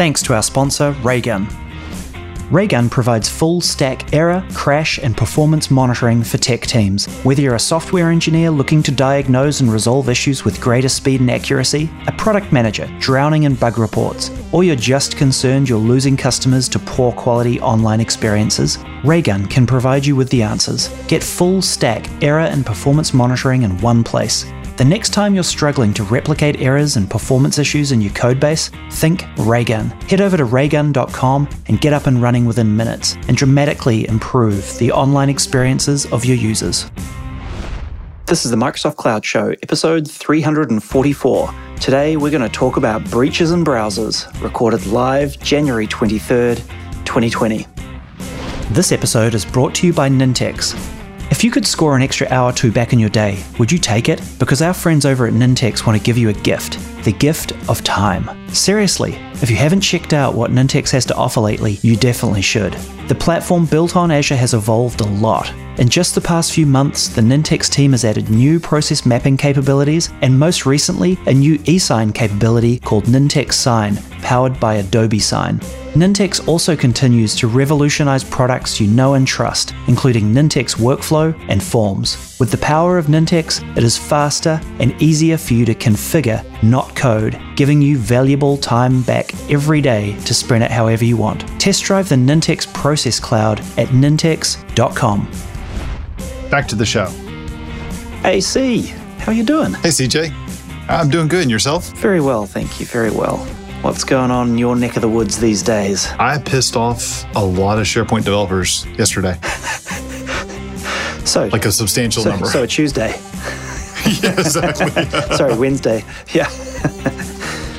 thanks to our sponsor, Raygun. Raygun provides full stack error, crash, and performance monitoring for tech teams. Whether you're a software engineer looking to diagnose and resolve issues with greater speed and accuracy, a product manager drowning in bug reports, or you're just concerned you're losing customers to poor quality online experiences, Raygun can provide you with the answers. Get full stack error and performance monitoring in one place. The next time you're struggling to replicate errors and performance issues in your codebase, think Raygun. Head over to raygun.com and get up and running within minutes and dramatically improve the online experiences of your users. This is the Microsoft Cloud Show, episode 344. Today we're going to talk about breaches in browsers, recorded live January 23rd, 2020. This episode is brought to you by Nintex. If you could score an extra hour or two back in your day, would you take it? Because our friends over at Nintex want to give you a gift the gift of time. Seriously, if you haven't checked out what Nintex has to offer lately, you definitely should. The platform built on Azure has evolved a lot. In just the past few months, the Nintex team has added new process mapping capabilities and most recently, a new eSign capability called Nintex Sign, powered by Adobe Sign. Nintex also continues to revolutionize products you know and trust, including Nintex Workflow and Forms. With the power of Nintex, it is faster and easier for you to configure, not code, giving you valuable time back every day to sprint it however you want. Test drive the Nintex Process Cloud at nintex.com. Back to the show. AC, how you doing? Hey, CJ. I'm doing good. And yourself? Very well, thank you. Very well. What's going on in your neck of the woods these days? I pissed off a lot of SharePoint developers yesterday. So, like a substantial so, number. so a Tuesday. yeah, exactly. Sorry, Wednesday. Yeah.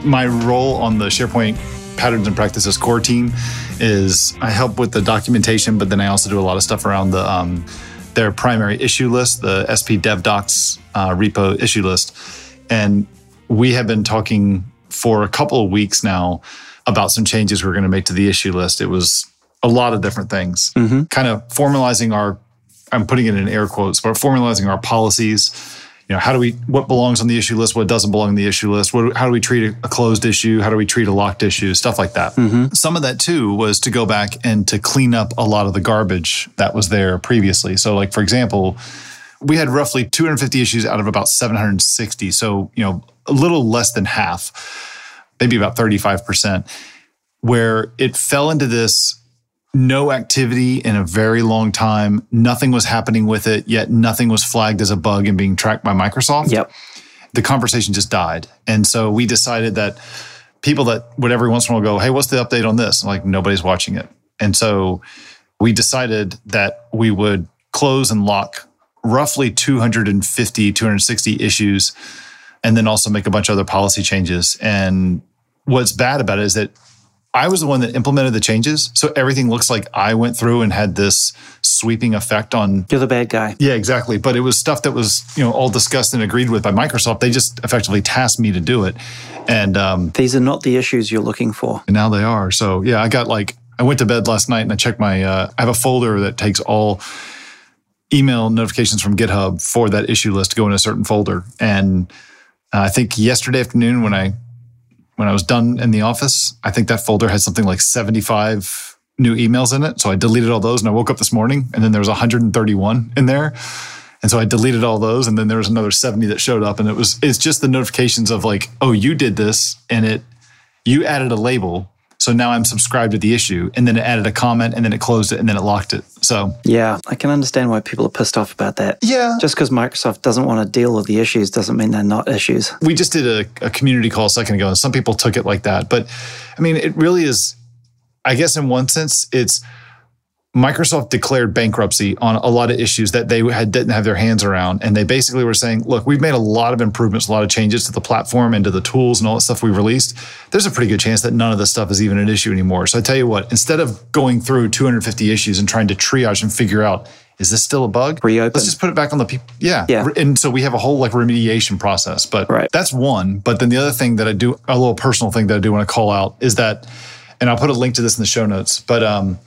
My role on the SharePoint patterns and practices core team is I help with the documentation, but then I also do a lot of stuff around the um, their primary issue list, the SP Dev Docs uh, repo issue list, and we have been talking for a couple of weeks now about some changes we're going to make to the issue list. It was a lot of different things, Mm-hmm. kind of formalizing our, I'm putting it in air quotes, but formalizing our policies. You know, how do we, what belongs on the issue list, what doesn't belong on the issue list? What, how do we treat a, a closed issue? How do we treat a locked issue? Stuff like that. Mm-hmm. Some of that too was to go back and to clean up a lot of the garbage that was there previously. So, like, for example, we had roughly 250 issues out of about 760. So, you know, a little less than half, maybe about 35%, where it fell into this no activity in a very long time. Nothing was happening with it, yet nothing was flagged as a bug and being tracked by Microsoft. Yep. The conversation just died. And so we decided that people that would every once in a while go, Hey, what's the update on this? I'm like, nobody's watching it. And so we decided that we would close and lock roughly 250, 260 issues, and then also make a bunch of other policy changes. And what's bad about it is that I was the one that implemented the changes. So everything looks like I went through and had this sweeping effect on You're the bad guy. yeah, exactly. But it was stuff that was, you know, all discussed and agreed with by Microsoft. They just effectively tasked me to do it. And um, These are not the issues you're looking for. and now they are. So yeah, I got like I went to bed last night and I checked my uh, I have a folder that takes all email notifications from GitHub for that issue list to go in a certain folder. And uh, I think yesterday afternoon when I when I was done in the office, I think that folder had something like 75 new emails in it. So I deleted all those and I woke up this morning and then there was 131 in there. And so I deleted all those and then there was another 70 that showed up and it was it's just the notifications of like, oh, you did this and it you added a label. So now I'm subscribed to the issue and then it added a comment and then it closed it and then it locked it. So Yeah, I can understand why people are pissed off about that. yeah, Just because Microsoft doesn't want to deal with the issues doesn't mean they're not issues. we just did a, a community call a second ago and some people took it like that but i mean it really is i guess in one sense it's microsoft declared bankruptcy on a lot of issues that they had didn't have their hands around and they basically were saying look we've made a lot of improvements a lot of changes to the platform and to the tools and all that stuff we released there's a pretty good chance that none of this stuff is even an issue anymore so i tell you what instead of going through 250 issues and trying to triage and figure out is this still a bug Reopen. let's just put it back on the people yeah Yeah. and so we have a whole like remediation process but Right. that's one but then the other thing that i do a little personal thing that i do want to call out is that and i'll put a link to this in the show notes but um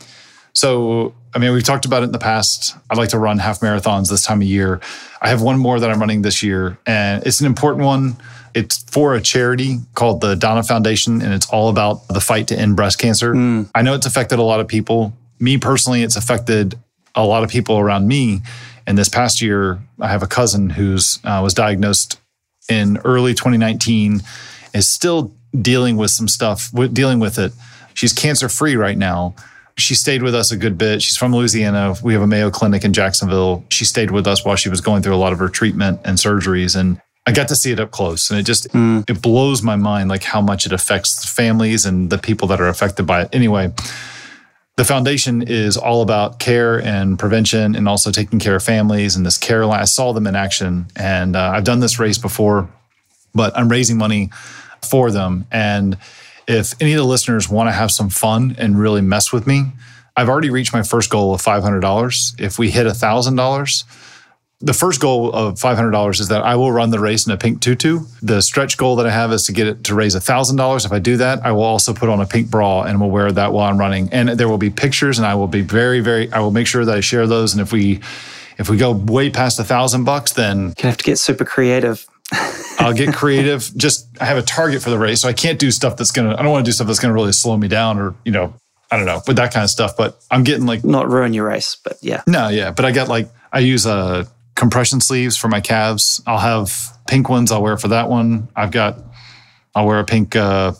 so i mean we've talked about it in the past i like to run half marathons this time of year i have one more that i'm running this year and it's an important one It's for a charity called the Donna Foundation, and it's all about the fight to end breast cancer. Mm. I know it's affected a lot of people. Me personally, it's affected a lot of people around me. And this past year, I have a cousin who's uh, was diagnosed in early 2019, is still dealing with some stuff, with, dealing with it. She's cancer free right now. She stayed with us a good bit. She's from Louisiana. We have a Mayo Clinic in Jacksonville. She stayed with us while she was going through a lot of her treatment and surgeries. And I got to see it up close. And it just, it blows my mind like how much it affects families and the people that are affected by it. Anyway, the foundation is all about care and prevention and also taking care of families and this care line. I saw them in action and uh, I've done this race before, but I'm raising money for them. And if any of the listeners want to have some fun and really mess with me, I've already reached my first goal of $500. If we hit $1,000, the first goal of $500 is that I will run the race in a pink tutu. The stretch goal that I have is to get it to raise $1,000. If I do that, I will also put on a pink bra and will wear that while I'm running. And there will be pictures and I will be very, very, I will make sure that I share those. And if we, if we go way past a thousand bucks, then You have to get super creative. I'll get creative. Just I have a target for the race, so I can't do stuff that's gonna. I don't want to do stuff that's gonna really slow me down, or you know, I don't know, but that kind of stuff. But I'm getting like Not ruin your race, but yeah. no, yeah. But I got like I use uh compression sleeves for my calves. I'll have pink ones. I'll wear for that one. I've got. I'll wear a pink. uh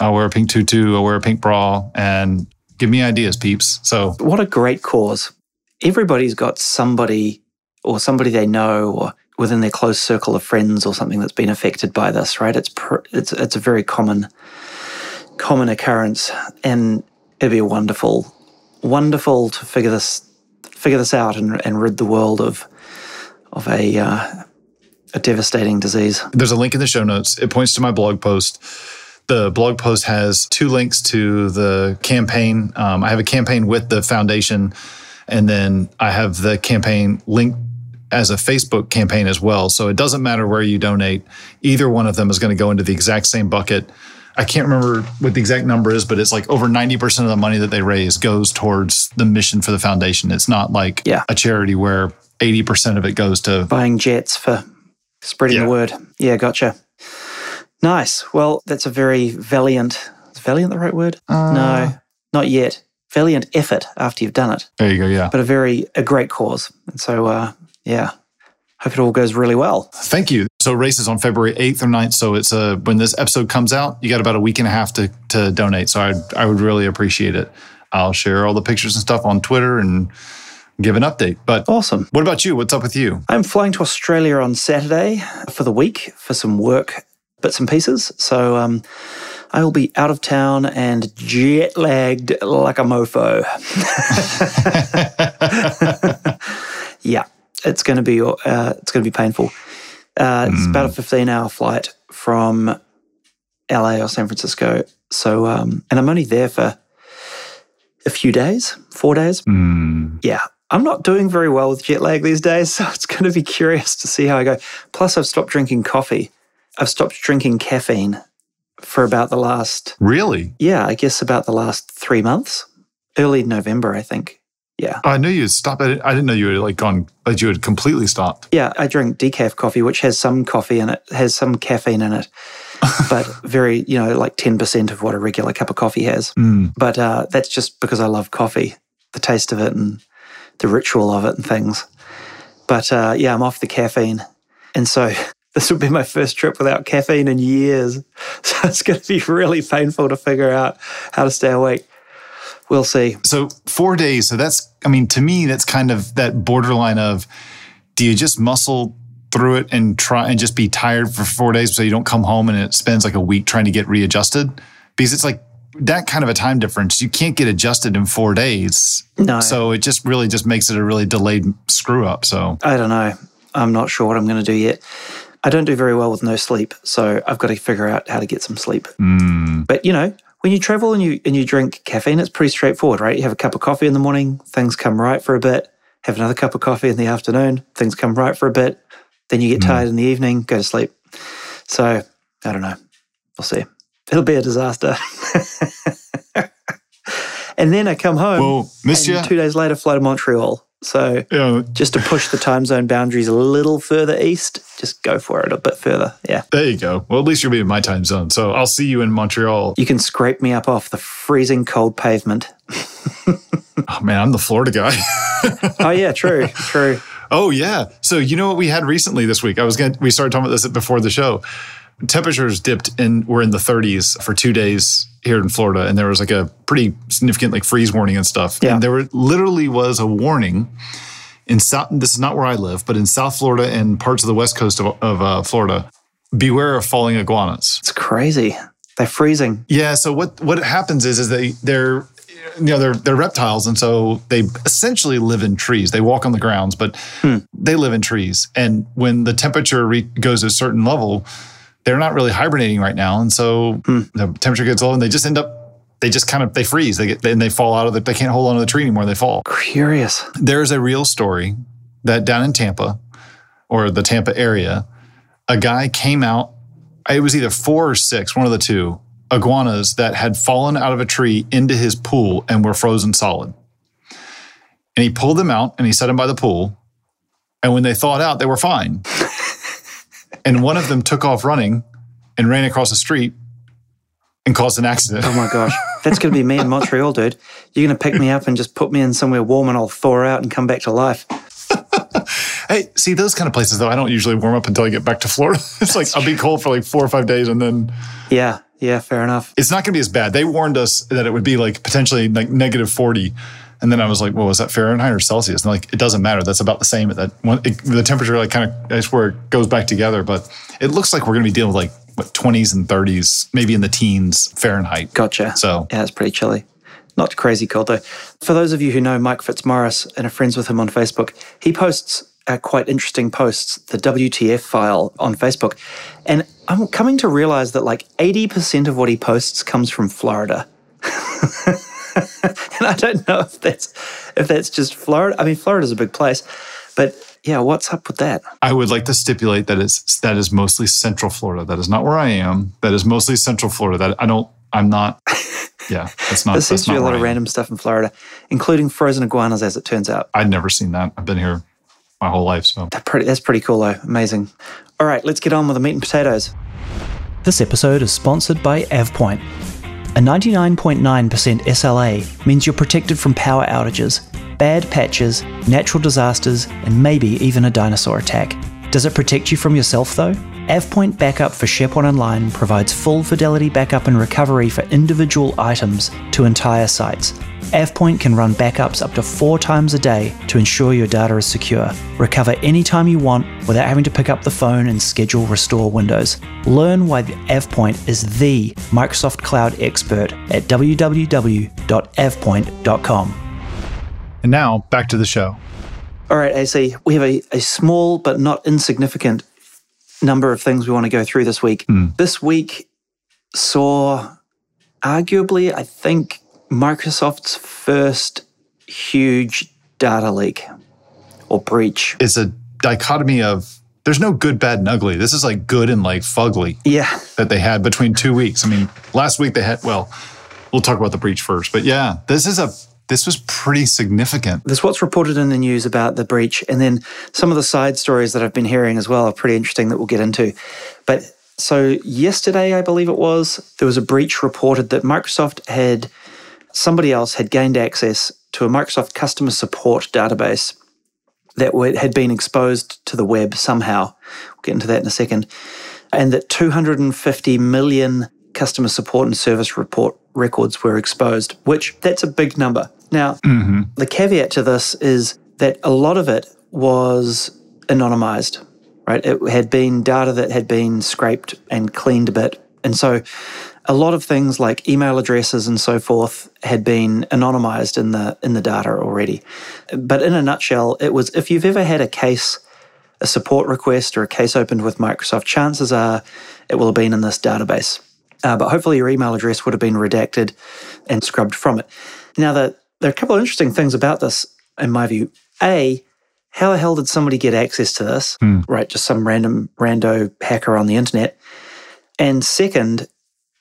I'll wear a pink tutu. I'll wear a pink bra, and give me ideas, peeps. So What a great cause. Everybody's got somebody or somebody they know or within their close circle of friends or something that's been affected by this, right? It's pr- it's it's a very common common occurrence and it'd be wonderful wonderful to figure this figure this out and, and rid the world of of a uh, a devastating disease. There's a link in the show notes. It points to my blog post. The blog post has two links to the campaign. Um, I have a campaign with the foundation, and then I have the campaign linked as a Facebook campaign as well. So it doesn't matter where you donate, either one of them is going to go into the exact same bucket. I can't remember what the exact number is, but it's like over 90% of the money that they raise goes towards the mission for the foundation. It's not like Yeah. a charity where 80% of it goes to buying jets for spreading Yeah. the word. Yeah, gotcha. Nice. Well, that's a very valiant. Is valiant the right word? no, not yet. Valiant effort after you've done it, There you go. Yeah. but a very a great cause. And so, uh, yeah, hope it all goes really well. Thank you. So race is on February 8th or 9th. So it's a, when this episode comes out, you got about a week and a half to, to donate. So I, I would really appreciate it. I'll share all the pictures and stuff on Twitter and give an update. But Awesome. what about you? What's up with you? I'm flying to Australia on Saturday for the week for some work bits and pieces. So um, I will be out of town and jet lagged like a mofo. yeah, it's going to be uh, it's going to be painful. Uh, it's about a 15 hour flight from LA or San Francisco. So um, and I'm only there for a few days, four days. Yeah, I'm not doing very well with jet lag these days, so it's going to be curious to see how I go. Plus, I've stopped drinking coffee. I've stopped drinking caffeine for about the last, Really? yeah, I guess about the last three months. Early November, I think. Yeah. I knew you had stopped. I didn't, know you had like gone, that you had completely stopped. Yeah, I drink decaf coffee, which has some coffee in it, has some caffeine in it, but very, you know, like 10% of what a regular cup of coffee has. But uh, that's just because I love coffee, the taste of it and the ritual of it and things. But uh, yeah, I'm off the caffeine. And so this will be my first trip without caffeine in years. So it's going to be really painful to figure out how to stay awake. We'll see. So four days. So that's, I mean, to me, that's kind of that borderline of do you just muscle through it and try and just be tired for four days so you don't come home and it spends like a week trying to get readjusted? Because it's like that kind of a time difference. You can't get adjusted in four days. No. So it just really just makes it a really delayed screw up. So I don't know. I'm not sure what I'm going to do yet. I don't do very well with no sleep, so I've got to figure out how to get some sleep. Hmm. But you know, when you travel and you and you drink caffeine, it's pretty straightforward, right? You have a cup of coffee in the morning, things come right for a bit. Have another cup of coffee in the afternoon, things come right for a bit. Then you get hmm. tired in the evening, go to sleep. So I don't know. We'll see. It'll be a disaster. and then I come home. Well, miss and ya. Two days later, fly to Montreal. So Yeah, just to push the time zone boundaries a little further east, just go for it a bit further. Yeah. there you go. Well, at least you'll be in my time zone. So I'll see you in Montreal. You can scrape me up off the freezing cold pavement. Oh, man, I'm the Florida guy. Oh, yeah, true, true. oh, yeah. So you know what we had recently this week? I was going to, we started talking about this before the show. Temperatures dipped and were in the 30s for two days here in Florida. And there was like a pretty significant like freeze warning and stuff. Yeah. And there were, literally was a warning in South, this is not where I live, but in South Florida and parts of the west coast of, of uh, Florida, beware of falling iguanas. It's crazy. They're freezing. Yeah. So what what happens is is they they're you know they're they're reptiles and so they essentially live in trees. They walk on the grounds, but they live in trees. And when the temperature re- goes to a certain level, they're not really hibernating right now, and so hmm. the temperature gets low, and they just end up they just kind of they freeze. They get and they fall out of the they can't hold on to the tree anymore. They fall. Curious. There's a real story that down in Tampa or the Tampa area, a guy came out. It was either four or six, one of the two iguanas that had fallen out of a tree into his pool and were frozen solid. And he pulled them out and he set them by the pool. And when they thawed out, they were fine. And one of them took off running and ran across the street and caused an accident. Oh my gosh. That's going to be me in Montreal, dude. You're going to pick me up and just put me in somewhere warm and I'll thaw out and come back to life. Hey, see those kind of places though. I don't usually warm up until I get back to Florida. it's like I'll be cold for like four or five days, and then Yeah, yeah, fair enough. it's not going to be as bad. They warned us that it would be like potentially like negative forty, and then I was like, "Well, was that Fahrenheit or Celsius?" And like, it doesn't matter. That's about the same. At that one, it, the temperature like kind of that's where it goes back together. But it looks like we're going to be dealing with like what twenties and thirties, maybe in the teens Fahrenheit. Gotcha. So Yeah, it's pretty chilly. Not crazy cold though. For those of you who know Mike Fitzmaurice and are friends with him on Facebook, he posts uh, quite interesting posts, the WTF file on Facebook. And I'm coming to realize that like 80% of what he posts comes from Florida. and I don't know if that's if that's just Florida. I mean, Florida's a big place, but yeah, what's up with that? I would like to stipulate that it's that is mostly Central Florida. That is not where I am. That is mostly Central Florida. That I don't. I'm not. Yeah, that's not. There seems to be a lot of random stuff in Florida, including frozen iguanas, as it turns out. I'd never seen that. I've been here my whole life. So That pretty, that's pretty cool, though. Amazing. All right, let's get on with the meat and potatoes. This episode is sponsored by AvePoint. A 99.9% SLA means you're protected from power outages, bad patches, natural disasters, and maybe even a dinosaur attack. Does it protect you from yourself though? AvePoint Backup for SharePoint Online provides full fidelity backup and recovery for individual items to entire sites. AvePoint can run backups up to four times a day to ensure your data is secure. Recover anytime you want without having to pick up the phone and schedule restore windows. Learn why the AvePoint is the Microsoft Cloud expert at www.avepoint.com. and now back to the show. All right, AC, we have a, a small but not insignificant number of things we want to go through this week. Hmm. This week saw arguably, I think, Microsoft's first huge data leak or breach. It's a dichotomy of there's no good, bad, and ugly. This is like good and like fugly Yeah, that they had between two weeks. I mean, last week they had. Well, we'll talk about the breach first, but yeah, this is a this was pretty significant. there's what's reported in the news about the breach, and then some of the side stories that I've been hearing as well are pretty interesting that we'll get into. But so yesterday, I believe it was, there was a breach reported that Microsoft had somebody else had gained access to a Microsoft customer support database that had been exposed to the web somehow. We'll get into that in a second. And that 250 million customer support and service report records were exposed, which that's a big number. Now, mm-hmm. the caveat to this is that a lot of it was anonymized, right? It had been data that had been scraped and cleaned a bit. And so a lot of things like email addresses and so forth had been anonymized in the in the data already. But in a nutshell, it was if you've ever had a case, a support request or a case opened with Microsoft, chances are it will have been in this database. Uh, but hopefully your email address would have been redacted and scrubbed from it. Now, the, there are a couple of interesting things about this, in my view. A, how the hell did somebody get access to this? Right, just some random rando hacker on the internet. And second,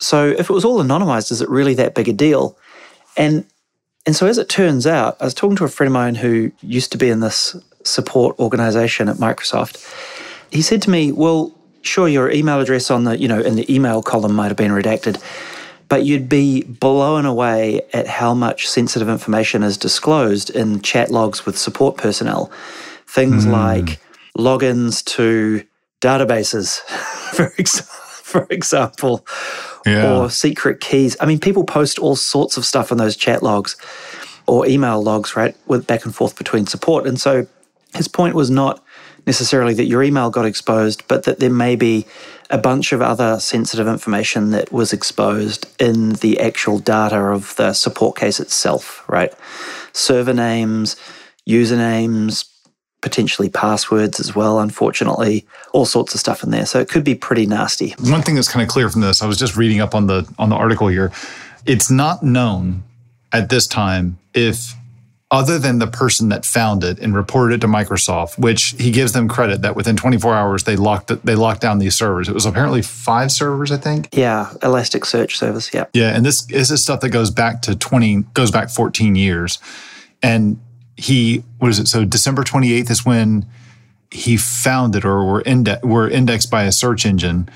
so if it was all anonymized, is it really that big a deal? And And so, as it turns out, I was talking to a friend of mine who used to be in this support organization at Microsoft. He said to me, Well, sure, your email address on the, you know, in the email column might have been redacted, but you'd be blown away at how much sensitive information is disclosed in chat logs with support personnel. Things mm. like logins to databases, for, ex- for example, yeah. or secret keys. I mean, people post all sorts of stuff in those chat logs or email logs, right, with back and forth between support. And so his point was not necessarily that your email got exposed, but that there may be a bunch of other sensitive information that was exposed in the actual data of the support case itself, right? Server names, usernames, potentially passwords as well, unfortunately, all sorts of stuff in there. So it could be pretty nasty. One thing that's kind of clear from this, I was just reading up on the on the article here. It's not known at this time if other than the person that found it and reported it to Microsoft, which he gives them credit that within 24 hours they locked it, they locked down these servers. It was apparently five servers, I think. Yeah, Elasticsearch service. Yeah. Yeah, and this, this is stuff that goes back to 20 goes back 14 years, and he what is it? So December 28th is when he found it or were, inde- were indexed by a search engine.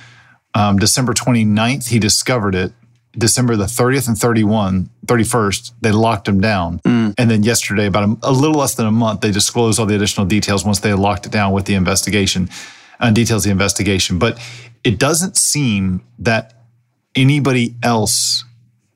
Um, December 29th, he discovered it. December the 30th and 31, 31st, they locked him down. Mm. And then yesterday, about a, a, little less than a month, they disclosed all the additional details once they locked it down with the investigation and uh, details the investigation. But it doesn't seem that anybody else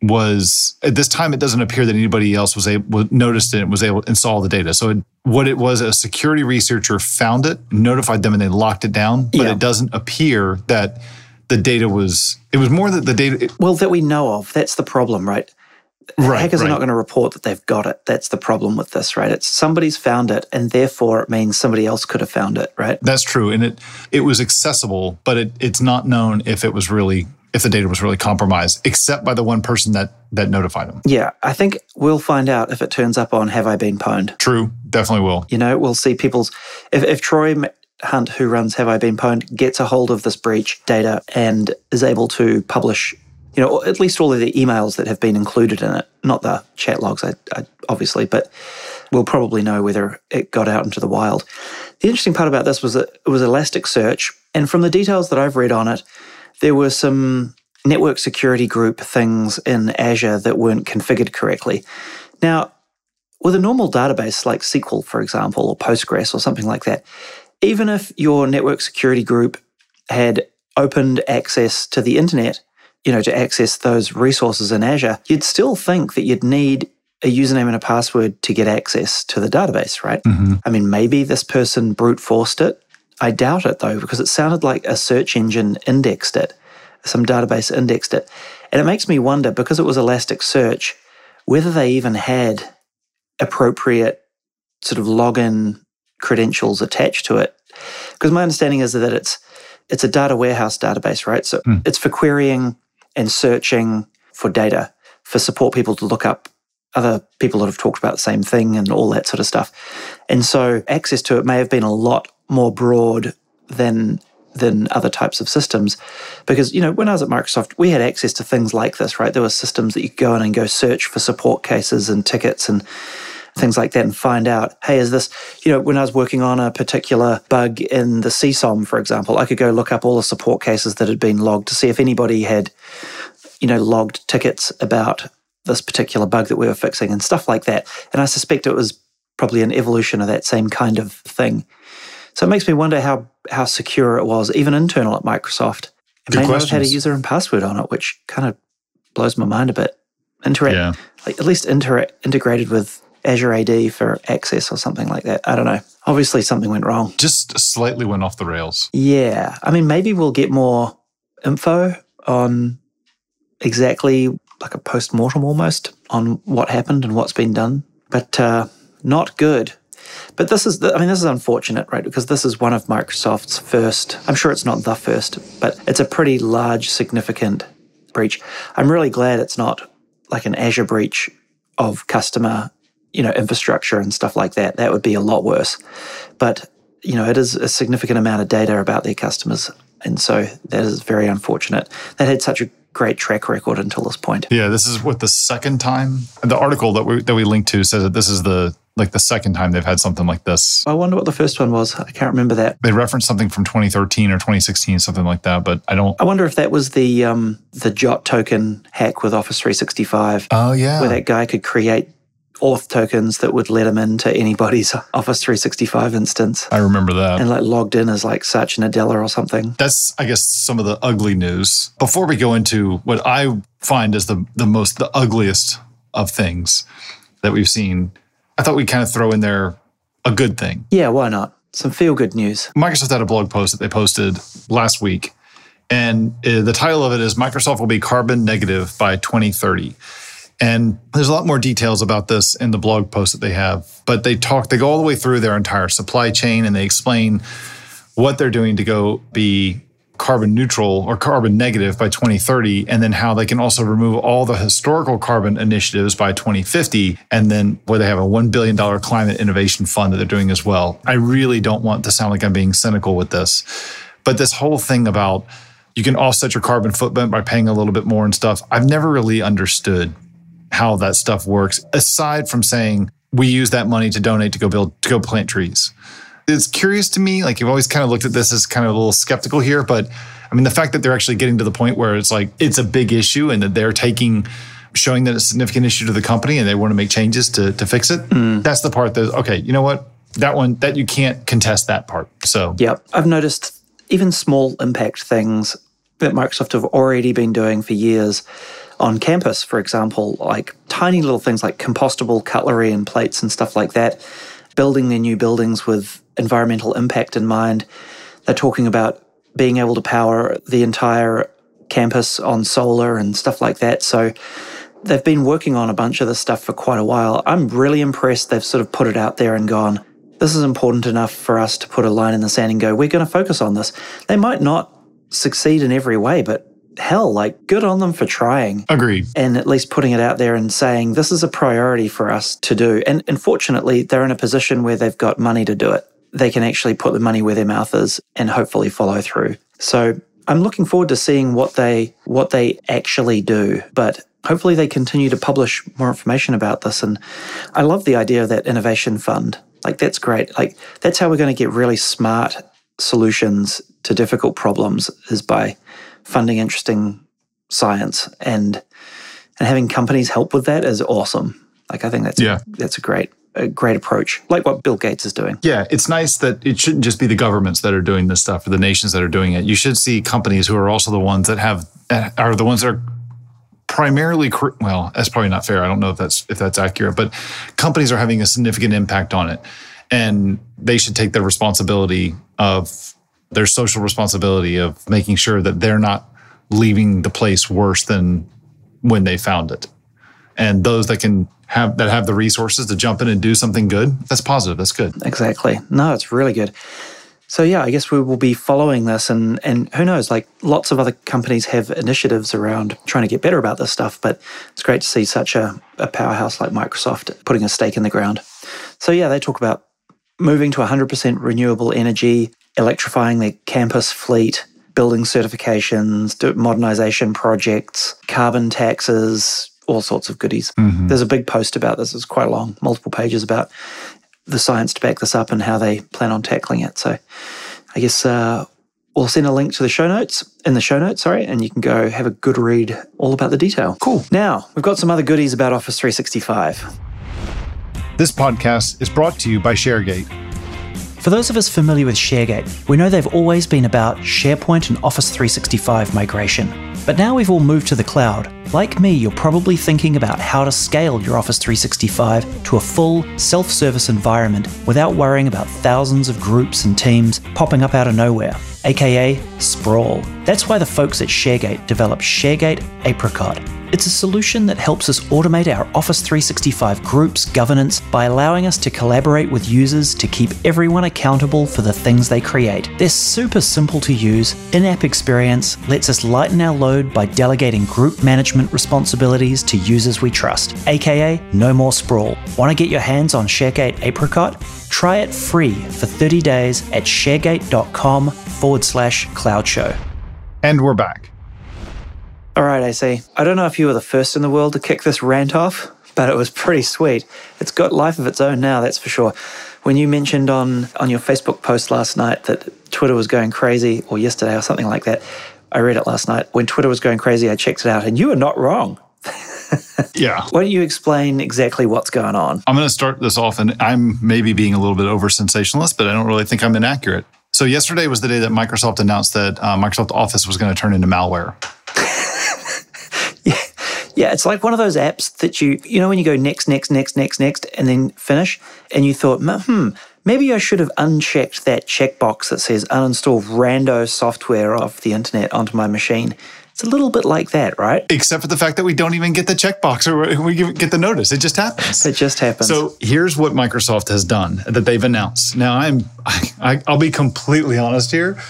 was at this time it doesn't appear that anybody else was able noticed it was able to install the data. So it, what it was a security researcher found it notified them and they locked it down but yeah. it doesn't appear that the data was it was more that the data it, well that we know of that's the problem right? Right, hackers right. are not going to report that they've got it. That's the problem with this right? It's somebody's found it and therefore it means somebody else could have found it right? That's true and it it was accessible but it, it's not known if it was really if the data was really compromised, except by the one person that that notified them. Yeah, I think we'll find out if it turns up on Have I Been Pwned. True, definitely will. You know, we'll see people's if if Troy Hunt, who runs Have I Been Pwned, gets a hold of this breach data and is able to publish, you know, at least all of the emails that have been included in it, not the chat logs, I, I, obviously, but we'll probably know whether it got out into the wild. The interesting part about this was that it was Elasticsearch, and from the details that I've read on it, there were some network security group things in Azure that weren't configured correctly. Now, with a normal database like SQL, for example, or Postgres or something like that, even if your network security group had opened access to the internet, you know, to access those resources in Azure, you'd still think that you'd need a username and a password to get access to the database, right? Mm-hmm. I mean, maybe this person brute forced it I doubt it though, because it sounded like a search engine indexed it, some database indexed it. And it makes me wonder, because it was Elasticsearch, whether they even had appropriate sort of login credentials attached to it. Because my understanding is that it's it's a data warehouse database, right? So mm. it's for querying and searching for data, for support people to look up other people that have talked about the same thing and all that sort of stuff. And so access to it may have been a lot more broad than than other types of systems. Because you know when i was at microsoft we had access to things like this right? There were systems that you could go in and go search for support cases and tickets and things like that and find out hey is this you know when i was working on a particular bug in the csom for example i could go look up all the support cases that had been logged to see if anybody had you know logged tickets about this particular bug that we were fixing and stuff like that. And i suspect it was probably an evolution of that same kind of thing so it makes me wonder how how secure it was, even internal at Microsoft. It Good may questions. not have had a user and password on it, which kind of blows my mind a bit. Interact, yeah. like at least inter- integrated with Azure AD for access or something like that. I don't know. Obviously, something went wrong. Just slightly went off the rails. Yeah. I mean, maybe we'll get more info on exactly like a post mortem almost on what happened and what's been done, but uh, not good. But this is, I mean, this is unfortunate, right? Because this is one of Microsoft's first, I'm sure it's not the first, but it's a pretty large, significant breach. I'm really glad it's not like an Azure breach of customer, you know, infrastructure and stuff like that. That would be a lot worse. But, you know, it is a significant amount of data about their customers. And so that is very unfortunate. That had such a great track record until this point. Yeah, this is what the second time. The article that we that we linked to says that this is the like the second time they've had something like this. I wonder what the first one was. I can't remember that. They referenced something from 2013 or 2016, something like that, but I don't. I wonder if that was the um, the Jot token hack with Office 365. Oh yeah, where that guy could create auth tokens that would let him into anybody's Office 365 instance. I remember that. And like logged in as like Satya Nadella or something. That's, I guess, some of the ugly news. Before we go into what I find is the, the most, the ugliest of things that we've seen, I thought we'd kind of throw in there a good thing. Yeah, why not? Some feel good news. Microsoft had a blog post that they posted last week. And uh, the title of it is Microsoft will be carbon negative by 2030. And there's a lot more details about this in the blog post that they have, but they talk, they go all the way through their entire supply chain and they explain what they're doing to go be carbon neutral or carbon negative by 2030, and then how they can also remove all the historical carbon initiatives by 2050, and then where they have a $1 billion climate innovation fund that they're doing as well. I really don't want to sound like I'm being cynical with this, but this whole thing about you can offset your carbon footprint by paying a little bit more and stuff, I've never really understood how that stuff works, aside from saying we use that money to donate to go build, to go plant trees. It's curious to me. Like you've always kind of looked at this as kind of a little skeptical here, but I mean, the fact that they're actually getting to the point where it's like it's a big issue and that they're taking, showing that it's a significant issue to the company and they want to make changes to, to fix it. Mm. That's the part that, okay, you know what? That one, that you can't contest that part. So, yeah, I've noticed even small impact things that Microsoft have already been doing for years on campus, for example, like tiny little things like compostable cutlery and plates and stuff like that, building their new buildings with environmental impact in mind. They're talking about being able to power the entire campus on solar and stuff like that. So they've been working on a bunch of this stuff for quite a while. I'm really impressed they've sort of put it out there and gone, this is important enough for us to put a line in the sand and go, we're going to focus on this. They might not succeed in every way, but hell, like good on them for trying. Agreed. And at least putting it out there and saying this is a priority for us to do. And unfortunately, they're in a position where they've got money to do it. They can actually put the money where their mouth is and hopefully follow through. So I'm looking forward to seeing what they what they actually do. But hopefully they continue to publish more information about this. And I love the idea of that innovation fund. Like that's great. Like that's how we're going to get really smart solutions to difficult problems is by funding interesting science and and having companies help with that is awesome. Like I think that's yeah. that's a great a great approach, like what Bill Gates is doing. Yeah, it's nice that it shouldn't just be the governments that are doing this stuff or the nations that are doing it. You should see companies who are also the ones that have eh, are the ones that are primarily well. That's probably not fair. I don't know if that's if that's accurate, but companies are having a significant impact on it, and they should take the responsibility of their social responsibility of making sure that they're not leaving the place worse than when they found it. And those that can have that have the resources to jump in and do something good, that's positive. That's good. Exactly. No, it's really good. So yeah, I guess we will be following this and and who knows, like lots of other companies have initiatives around trying to get better about this stuff, but it's great to see such a, a powerhouse like Microsoft putting a stake in the ground. So yeah, they talk about moving to 100% renewable energy, electrifying their campus fleet, building certifications, modernization projects, carbon taxes, all sorts of goodies. Mm-hmm. There's a big post about this. It's quite long, multiple pages about the science to back this up and how they plan on tackling it. So I guess uh, we'll send a link to the show notes in the show notes, sorry, and you can go have a good read all about the detail. Cool. Now, we've got some other goodies about Office 365. This podcast is brought to you by ShareGate. For those of us familiar with ShareGate, we know they've always been about SharePoint and Office 365 migration. But now we've all moved to the cloud. Like me, you're probably thinking about how to scale your Office 365 to a full, self service environment without worrying about thousands of groups and teams popping up out of nowhere, aka sprawl. That's why the folks at ShareGate developed ShareGate Apricot it's a solution that helps us automate our Office 365 groups governance by allowing us to collaborate with users to keep everyone accountable for the things they create. They're super simple to use, in app experience lets us lighten our load by delegating group management responsibilities to users we trust, aka no more sprawl. Want to get your hands on ShareGate Apricot? Try it free for 30 days at sharegate.com forward slash cloud show. And we're back. All right, AC. I don't know if you were the first in the world to kick this rant off, but it was pretty sweet. It's got life of its own now, that's for sure. When you mentioned on, on your Facebook post last night that Twitter was going crazy, or yesterday or something like that, I read it last night. When Twitter was going crazy, I checked it out, and you were not wrong. yeah. Why don't you explain exactly what's going on? I'm going to start this off, and I'm maybe being a little bit over sensationalist, but I don't really think I'm inaccurate. So, yesterday was the day that Microsoft announced that uh, Microsoft Office was going to turn into malware. yeah. It's like one of those apps that you, you know, when you go next, next, next, next, next, and then finish, and you thought, hmm, maybe I should have unchecked that checkbox that says uninstall rando software off the internet onto my machine. It's a little bit like that, right? Except for the fact that we don't even get the checkbox or we get the notice. It just happens. It just happens. So here's what Microsoft has done that they've announced. Now I'm, I, I'll be completely honest here.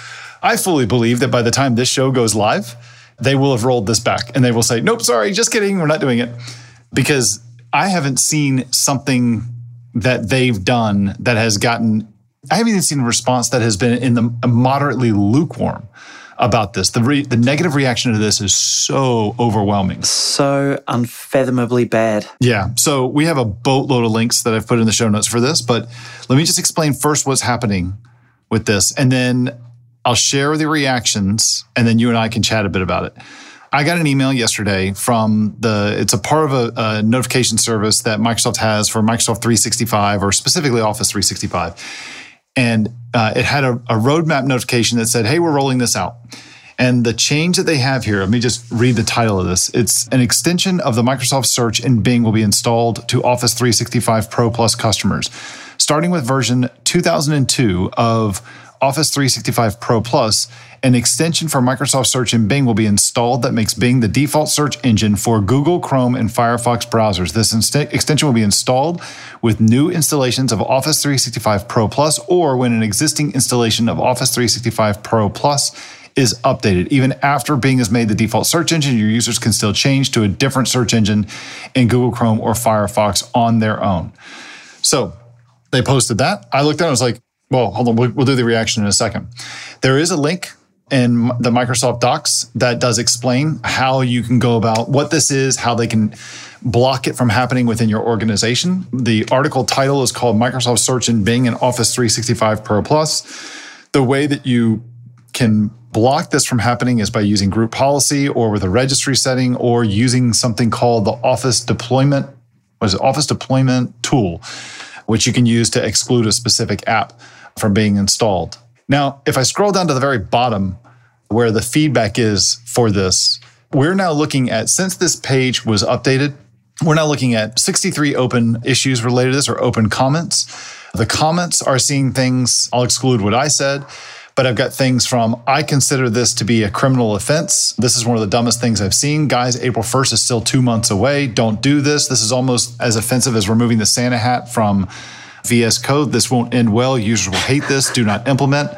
I fully believe that by the time this show goes live, they will have rolled this back and they will say, nope, sorry, just kidding. We're not doing it. Because I haven't seen something that they've done that has gotten, I haven't even seen a response that has been in the moderately lukewarm about this. The re- the negative reaction to this is so overwhelming, so unfathomably bad. Yeah. So we have a boatload of links that I've put in the show notes for this, but let me just explain first what's happening with this, and then I'll share the reactions, and then you and I can chat a bit about it. I got an email yesterday from the, it's a part of a, a, notification service that Microsoft has for Microsoft 365 or specifically Office 365 and uh, it had a, a roadmap notification that said, "Hey, we're rolling this out." And the change that they have here, let me just read the title of this. It's an extension of the Microsoft search in Bing will be installed to Office 365 Pro Plus customers. Starting with version 2002 of Office 365 Pro Plus, an extension for Microsoft Search in Bing will be installed that makes Bing the default search engine for Google, Chrome, and Firefox browsers. This inst- extension will be installed with new installations of Office 365 Pro Plus or when an existing installation of Office 365 Pro Plus is updated. Even after Bing has made the default search engine, your users can still change to a different search engine in Google Chrome or Firefox on their own. So they posted that. I looked at it, I was like, well, hold on, we'll, we'll do the reaction in a second. There is a link in the Microsoft Docs that does explain how you can go about what this is, how they can block it from happening within your organization. The article title is called Microsoft Search in Bing and Office 365 Pro Plus. The way that you can block this from happening is by using group policy or with a registry setting or using something called the Office Deployment, was it Office Deployment Tool, which you can use to exclude a specific app from being installed. Now, if I scroll down to the very bottom where the feedback is for this, we're now looking at, since this page was updated, we're now looking at 63 open issues related to this or open comments. The comments are seeing things, I'll exclude what I said, but I've got things from, I consider this to be a criminal offense. This is one of the dumbest things I've seen. Guys, April 1st is still two months away. Don't do this. This is almost as offensive as removing the Santa hat from VS Code. This won't end well. Users will hate this. Do not implement.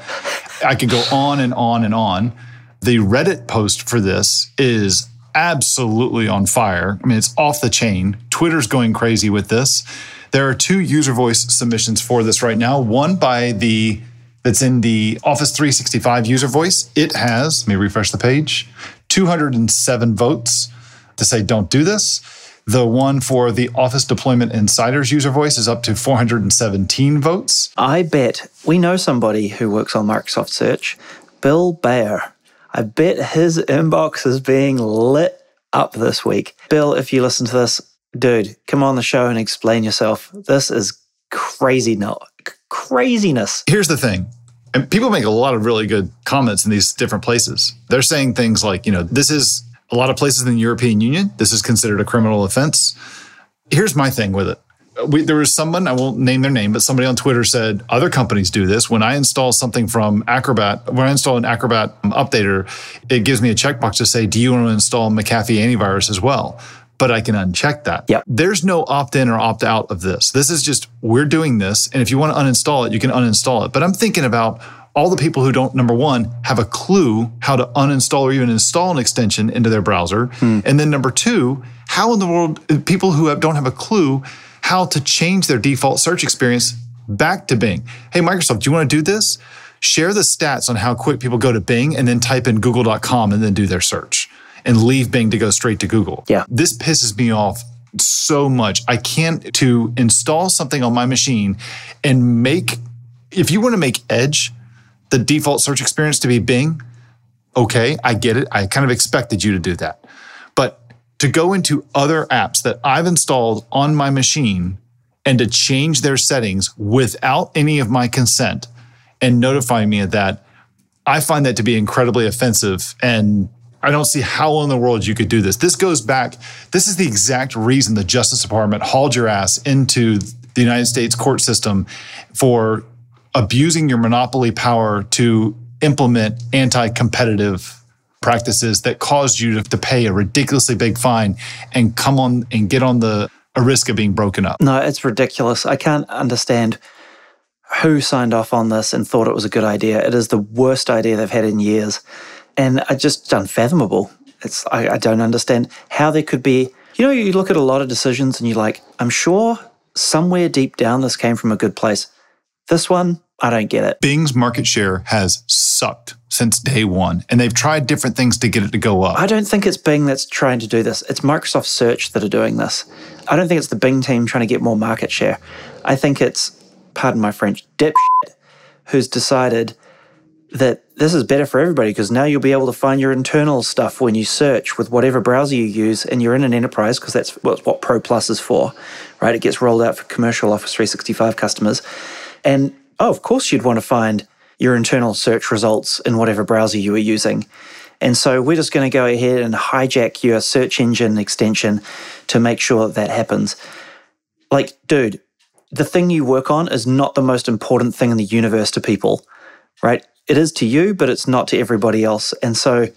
I could go on and on and on. The Reddit post for this is absolutely on fire. I mean, it's off the chain. Twitter's going crazy with this. There are two user voice submissions for this right now. One by the that's in the Office 365 user voice. It has, let me refresh the page, 207 votes to say don't do this. The one for the Office Deployment Insiders user voice is up to 417 votes. I bet we know somebody who works on Microsoft Search, Bill Baer. I bet his inbox is being lit up this week. Bill, if you listen to this, dude, come on the show and explain yourself. This is crazy no craziness. Here's the thing. And people make a lot of really good comments in these different places. They're saying things like, you know, this is a lot of places in the European Union, this is considered a criminal offense. Here's my thing with it. We, there was someone, I won't name their name, but somebody on Twitter said other companies do this. When I install something from Acrobat, when I install an Acrobat updater, it gives me a checkbox to say, Do you want to install McAfee antivirus as well? But I can uncheck that. Yep. There's no opt in or opt out of this. This is just, we're doing this. And if you want to uninstall it, you can uninstall it. But I'm thinking about all the people who don't, number one, have a clue how to uninstall or even install an extension into their browser. Hmm. And then number two, how in the world, people who have, don't have a clue how to change their default search experience back to Bing. Hey, Microsoft, do you want to do this? Share the stats on how quick people go to Bing and then type in google.com and then do their search. and leave Bing to go straight to Google. Yeah. This pisses me off so much. I can't to install something on my machine and make if you want to make Edge the default search experience to be Bing, okay, I get it. I kind of expected you to do that. But to go into other apps that I've installed on my machine and to change their settings without any of my consent and notifying me of that, I find that to be incredibly offensive. And I don't see how in the world you could do this. This goes back, this is the exact reason the Justice Department hauled your ass into the United States court system for abusing your monopoly power to implement anti competitive practices that caused you to, pay a ridiculously big fine and come on and get on the a risk of being broken up. No, it's ridiculous. I can't understand who signed off on this and thought it was a good idea. It is the worst idea they've had in years. And it's just unfathomable. It's I, I don't understand how there could be you know, you look at a lot of decisions and you're like, I'm sure somewhere deep down this came from a good place. This one, I don't get it. Bing's market share has sucked since day one, and they've tried different things to get it to go up. I don't think it's Bing that's trying to do this. It's Microsoft Search that are doing this. I don't think it's the Bing team trying to get more market share. I think it's, pardon my French, dipshit who's decided that this is better for everybody because now you'll be able to find your internal stuff when you search with whatever browser you use and you're in an enterprise because that's what, what Pro Plus is for, right? It gets rolled out for commercial Office 365 customers. And oh, of course, you'd want to find your internal search results in whatever browser you were using. And so we're just going to go ahead and hijack your search engine extension to make sure that that happens. Like, dude, the thing you work on is not the most important thing in the universe to people, right? It is to you, but it's not to everybody else. And so,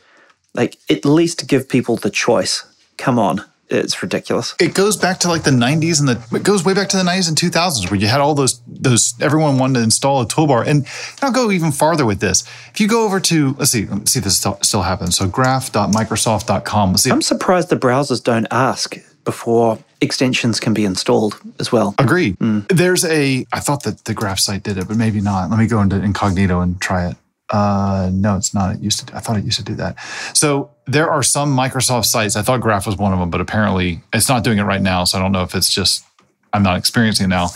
like, at least give people the choice. Come on it's ridiculous. It goes back to like the 90s and the it goes way back to the 90s and 2000s where you had all those those everyone wanted to install a toolbar. And I'll go even farther with this. If you go over to let's see let's see if this still, still happens. So graph.microsoft.com. Let's see. I'm surprised the browsers don't ask before extensions can be installed as well. Agree. Mm. There's a I thought that the graph site did it, but maybe not. Let me go into incognito and try it. Uh, no, it's not. It used to. I thought it used to do that. So there are some Microsoft sites. I thought Graph was one of them, but apparently it's not doing it right now. So I don't know if it's just I'm not experiencing it now.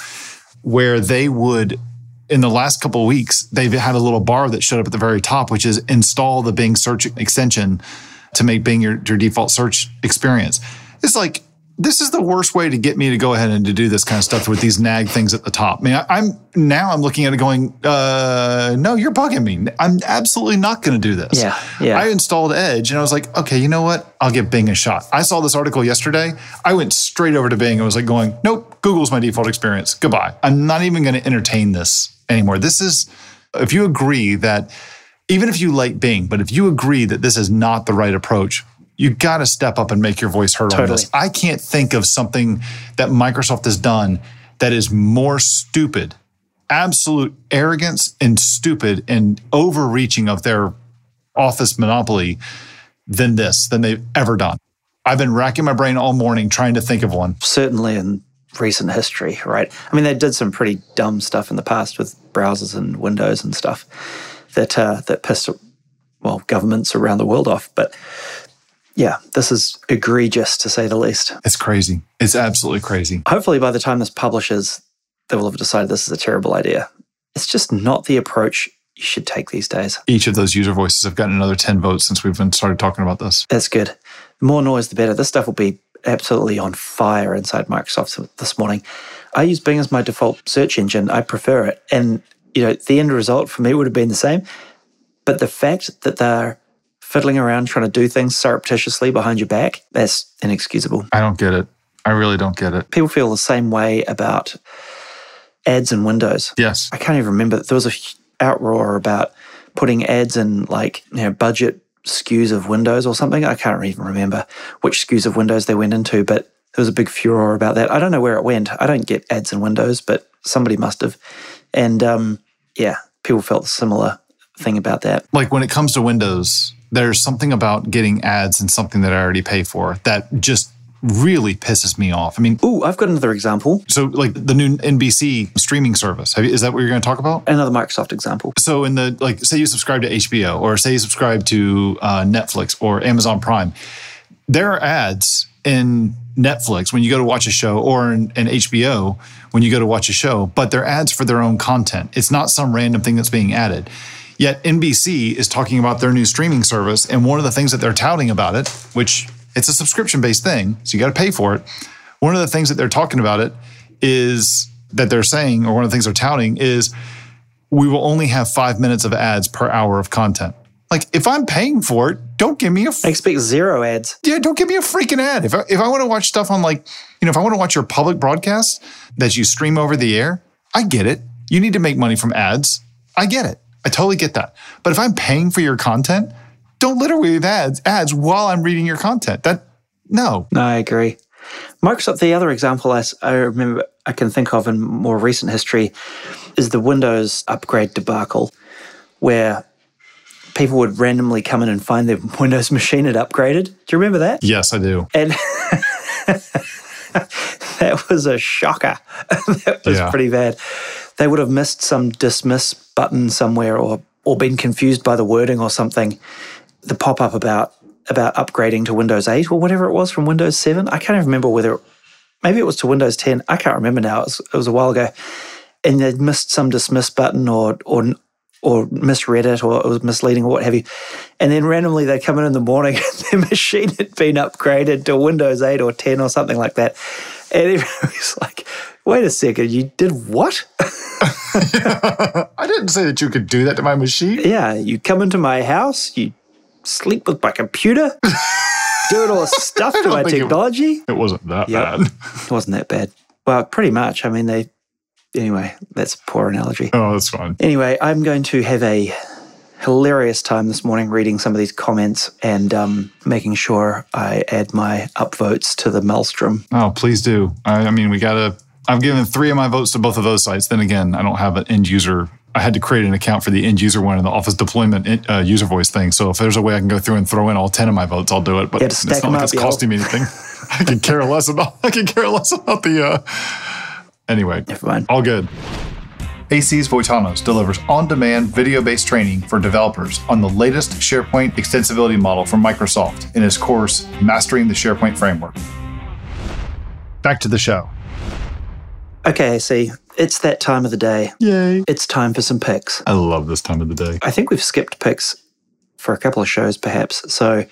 Where they would, in the last couple of weeks, they've had a little bar that showed up at the very top, which is install the Bing search extension to make Bing your, your default search experience. It's like this is the worst way to get me to go ahead and to do this kind of stuff with these nag things at the top. I mean, I, am now I'm looking at it going, uh, no, you're bugging me. I'm absolutely not going to do this. Yeah, yeah. I installed Edge and I was like, okay, you know what? I'll give Bing a shot. I saw this article yesterday. I went straight over to Bing and was like going, nope, Google's my default experience. Goodbye. I'm not even going to entertain this anymore. This is, if you agree that, even if you like Bing, but if you agree that this is not the right approach, you got to step up and make your voice heard totally. on this. I can't think of something that Microsoft has done that is more stupid, absolute arrogance and stupid and overreaching of their office monopoly than this, than they've ever done. I've been racking my brain all morning trying to think of one. Certainly in recent history, right? I mean, they did some pretty dumb stuff in the past with browsers and Windows and stuff that uh, that pissed well governments around the world off. But yeah, this is egregious to say the least. It's crazy. It's absolutely crazy. Hopefully, by the time this publishes, they will have decided this is a terrible idea. It's just not the approach you should take these days. Each of those user voices have gotten another 10 votes since we've been started talking about this. That's good. The more noise, the better. This stuff will be absolutely on fire inside Microsoft this morning. I use Bing as my default search engine. I prefer it. And, you know, the end result for me would have been the same. But the fact that they're fiddling around trying to do things surreptitiously behind your back, that's inexcusable. I don't get it. I really don't get it. People feel the same way about ads in Windows. Yes. I can't even remember. There was a outroar about putting ads in like, you know, budget SKUs of Windows or something. I can't even remember which SKUs of Windows they went into, but there was a big furor about that. I don't know where it went. I don't get ads in Windows, but somebody must have. And um, yeah, people felt a similar thing about that. Like when it comes to Windows, there's something about getting ads and something that I already pay for that just really pisses me off. I mean, Ooh, I've got another example, so like the new NBC streaming service. Have you, is that what you're going to talk about? another Microsoft example. So in the like, say you subscribe to HBO or say you subscribe to uh, Netflix or Amazon Prime, there are ads in Netflix when you go to watch a show or in, in HBO when you go to watch a show, but they're ads for their own content. It's not some random thing that's being added. Yet NBC is talking about their new streaming service, and one of the things that they're touting about it, which it's a subscription based thing, so you got to pay for it. One of the things that they're talking about it is that they're saying, or one of the things they're touting is we will only have five minutes of ads per hour of content. Like if I'm paying for it, don't give me a I expect zero ads. yeah, don't give me a freaking ad. If I, if I want to watch stuff on like, you know, if I want to watch your public broadcast that you stream over the air, I get it. You need to make money from ads. I get it. I totally get that. But if I'm paying for your content, don't litter with ads ads while I'm reading your content. That no. No, I agree. Microsoft, the other example I, I remember I can think of in more recent history is the Windows upgrade debacle, where people would randomly come in and find their Windows machine had upgraded. Do you remember that? Yes, I do. And that was a shocker. that was Yeah. pretty bad. They would have missed some dismiss button somewhere or or been confused by the wording or something. The pop up about about upgrading to Windows 8 or whatever it was from Windows 7. I can't even remember whether maybe it was to Windows 10. I can't remember now. It was, it was a while ago. And they'd missed some dismiss button or or or misread it or it was misleading or what have you. And then randomly they come in in the morning and their machine had been upgraded to Windows 8 or 10 or something like that. And everybody's like, wait a second, you did what? I didn't say that you could do that to my machine. yeah, you come into my house, you sleep with my computer, doing all this stuff to my think it- technology. It wasn't that Yep. bad. It wasn't that bad. Well, pretty much. I mean, they, anyway, that's a poor analogy. Oh, that's fine. Anyway, I'm going to have a hilarious time this morning reading some of these comments and um, making sure I add my upvotes to the maelstrom. Oh, please do. I, I mean, we gotta. I've given three of my votes to both of those sites. Then again, I don't have an end user. I had to create an account for the end user one in the Office deployment uh, user voice thing. So if there's a way I can go through and throw in all ten of my votes, I'll do it. But it's not like up, it's yo. costing me anything. I can care less about. I can care less about the. Uh, anyway, all good. AC's Voitanos delivers on-demand video-based training for developers on the latest SharePoint extensibility model from Microsoft in his course Mastering the SharePoint Framework. Back to the show. Okay, see, it's that time of the day. Yay. It's time for some picks. I love this time of the day. I think we've skipped picks for a couple of shows, perhaps. So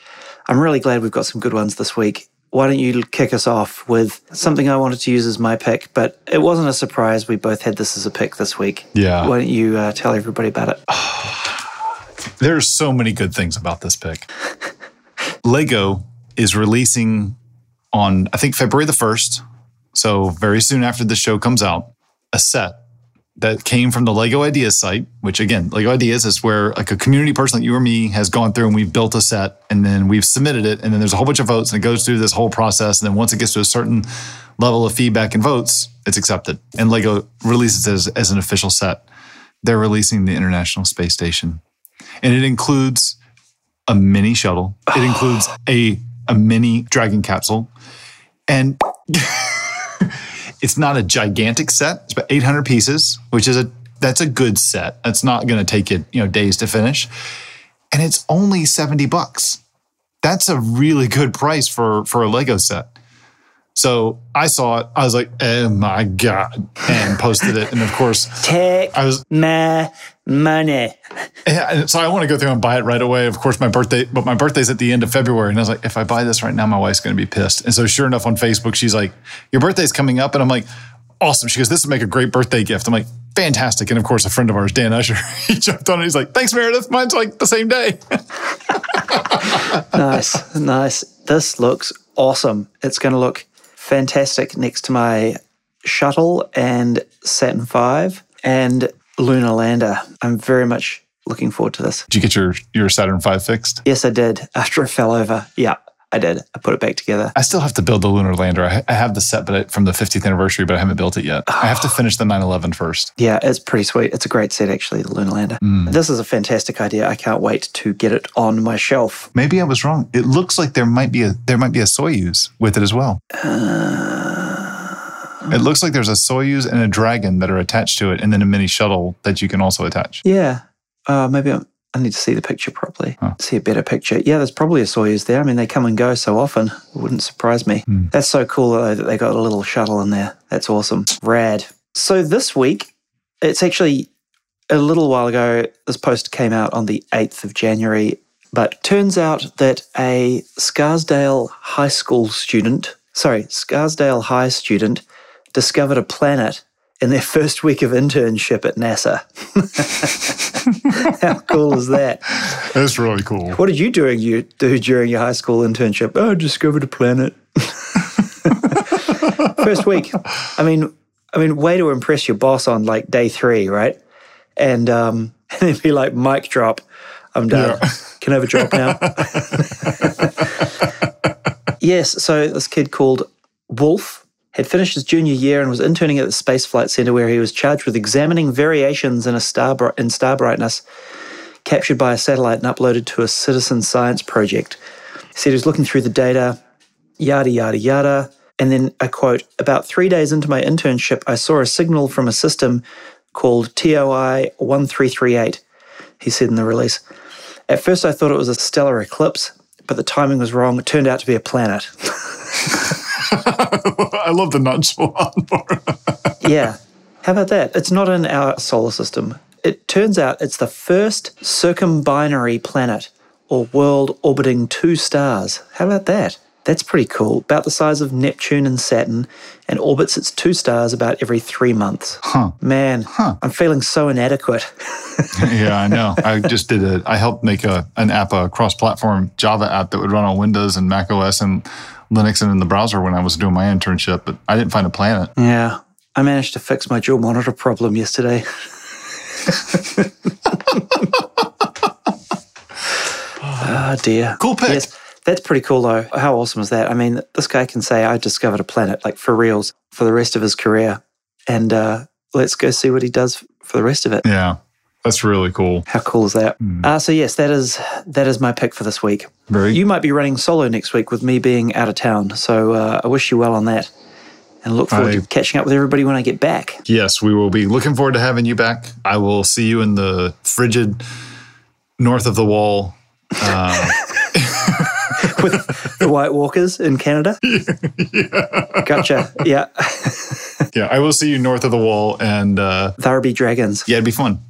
I'm really glad we've got some good ones this week. Why don't you kick us off with something I wanted to use as my pick, but it wasn't a surprise. We both had this as a pick this week. Yeah. Why don't you uh, tell everybody about it? There's so many good things about this pick. Lego is releasing on, I think, February the 1st. So, very soon after the show comes out, a set that came from the Lego Ideas site, which again, Lego Ideas is where like a community person like you or me has gone through and we've built a set and then we've submitted it. And then there's a whole bunch of votes and it goes through this whole process. And then once it gets to a certain level of feedback and votes, it's accepted. And Lego releases it as, as an official set. They're releasing the International Space Station and it includes a mini shuttle. It includes a a mini Dragon capsule, and it's not a gigantic set. It's about 800 pieces, which is a that's a good set. That's not going to take you, you know days to finish, and it's only 70 bucks. That's a really good price for for a Lego set. So I saw it. I was like, "Oh my god!" and posted it. And of course, Take I was my money. yeah, and so I want to go through and buy it right away. Of course, my birthday, but my birthday's at the end of February, and I was like, if I buy this right now, my wife's going to be pissed. And so, sure enough, on Facebook, she's like, "Your birthday's coming up," and I'm like, "Awesome!" She goes, "This would make a great birthday gift." I'm like, "Fantastic!" And of course, a friend of ours, Dan Usher, he jumped on it. He's like, "Thanks, Meredith. Mine's like the same day." nice, nice. This looks awesome. It's going to look fantastic next to my shuttle and Saturn V and Lunar Lander. I'm very much looking forward to this. Did you get your your Saturn V fixed? Yes, I did after it fell over. Yeah. I did. I put it back together. I still have to build the lunar lander. I, I have the set but it, from the 50th anniversary, but I haven't built it yet. I have to finish the 911 first. Yeah, it's pretty sweet. It's a great set, actually, the Lunar Lander. Hmm. This is a fantastic idea. I can't wait to get it on my shelf. Maybe I was wrong. It looks like there might be a there might be a Soyuz with it as well. Uh, it looks like there's a Soyuz and a Dragon that are attached to it, and then a mini shuttle that you can also attach. Yeah. Uh, maybe I'm, I need to see the picture properly, see a better picture. Yeah, there's probably a Soyuz there. I mean, they come and go so often. It wouldn't surprise me. That's so cool, though, that they got a little shuttle in there. That's awesome. Rad. So this week, it's actually a little while ago. This post came out on the 8th of January, but turns out that a Scarsdale High School student, sorry, Scarsdale High student, discovered a planet in their first week of internship at NASA. How cool is that? That's really cool. What did you doing you do during your high school internship? Oh, I discovered a planet. First week. I mean, I mean, way to impress your boss on like day three, right? And um, and then be like, mic drop. I'm done. Yeah. Can I have a drop now? yes. So this kid called Wolf had finished his junior year and was interning at the Space Flight Center, where he was charged with examining variations in a star in star brightness captured by a satellite and uploaded to a citizen science project. He said he was looking through the data, yada yada yada, and then I quote: "About three days into my internship, I saw a signal from a system called TOI 1338." He said in the release. At first, I thought it was a stellar eclipse, but the timing was wrong. It turned out to be a planet. I love the nonchalant part. yeah. How about that? It's not in our solar system. It turns out it's the first circumbinary planet or world orbiting two stars. How about that? That's pretty cool. About the size of Neptune and Saturn and orbits its two stars about every three months. Huh. Man, I'm feeling so inadequate. yeah, I know. I just did it. I helped make a an app, a cross-platform Java app that would run on Windows and Mac OS and Linux and in the browser when I was doing my internship. But I didn't find a planet. yeah. I managed to fix my dual monitor problem yesterday. Ah, dear. Cool pick. Yes, that's pretty cool though. How awesome is that? I mean, this guy can say, I discovered a planet, like for reals, for the rest of his career. And uh, let's go see what he does for the rest of it. Yeah, that's really cool. How cool is that? Uh, so yes, that is that is my pick for this week. Very. You might be running solo next week with me being out of town. So uh, I wish you well on that. And look forward I- to catching up with everybody when I get back. Yes, we will be looking forward to having you back. I will see you in the frigid north of the wall. Uh, with the White Walkers in Canada. Gotcha. Yeah. yeah, I will see you north of the wall, and uh, Tharby Dragons. yeah, it'd be fun.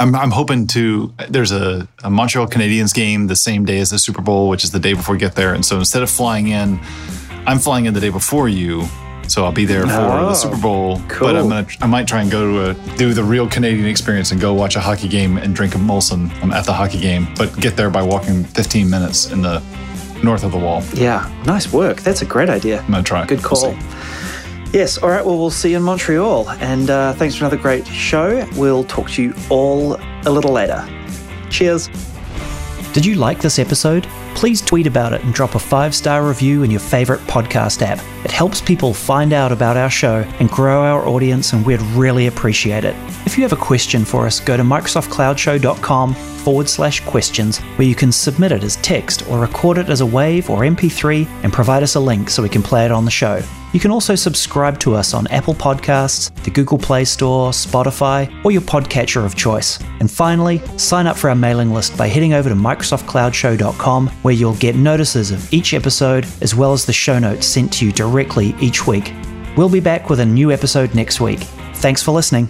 I'm, I'm hoping to. There's a, a Montreal Canadiens game the same day as the Super Bowl, which is the day before we get there. And so instead of flying in, I'm flying in the day before you. So I'll be there for Oh, the Super Bowl. cool. But I'm gonna, I might try and go to a, do the real Canadian experience and go watch a hockey game and drink a Molson um, at the hockey game. But get there by walking 15 minutes in the north of the wall. Yeah. Nice work. That's a great idea. I'm gonna try. Good We'll call. see. Yes. All right. Well, we'll see you in Montreal. And uh, thanks for another great show. We'll talk to you all a little later. Cheers. Did you like this episode? Please tweet about it and drop a five star review in your favorite podcast app. It helps people find out about our show and grow our audience, and we'd really appreciate it. If you have a question for us, go to MicrosoftCloudshow.com forward slash questions, where you can submit it as text or record it as a wave or MP3 and provide us a link so we can play it on the show. You can also subscribe to us on Apple Podcasts, the Google Play Store, Spotify, or your podcatcher of choice. And finally, sign up for our mailing list by heading over to MicrosoftCloudshow.com, where you'll get notices of each episode as well as the show notes sent to you directly each week. We'll be back with a new episode next week. Thanks for listening.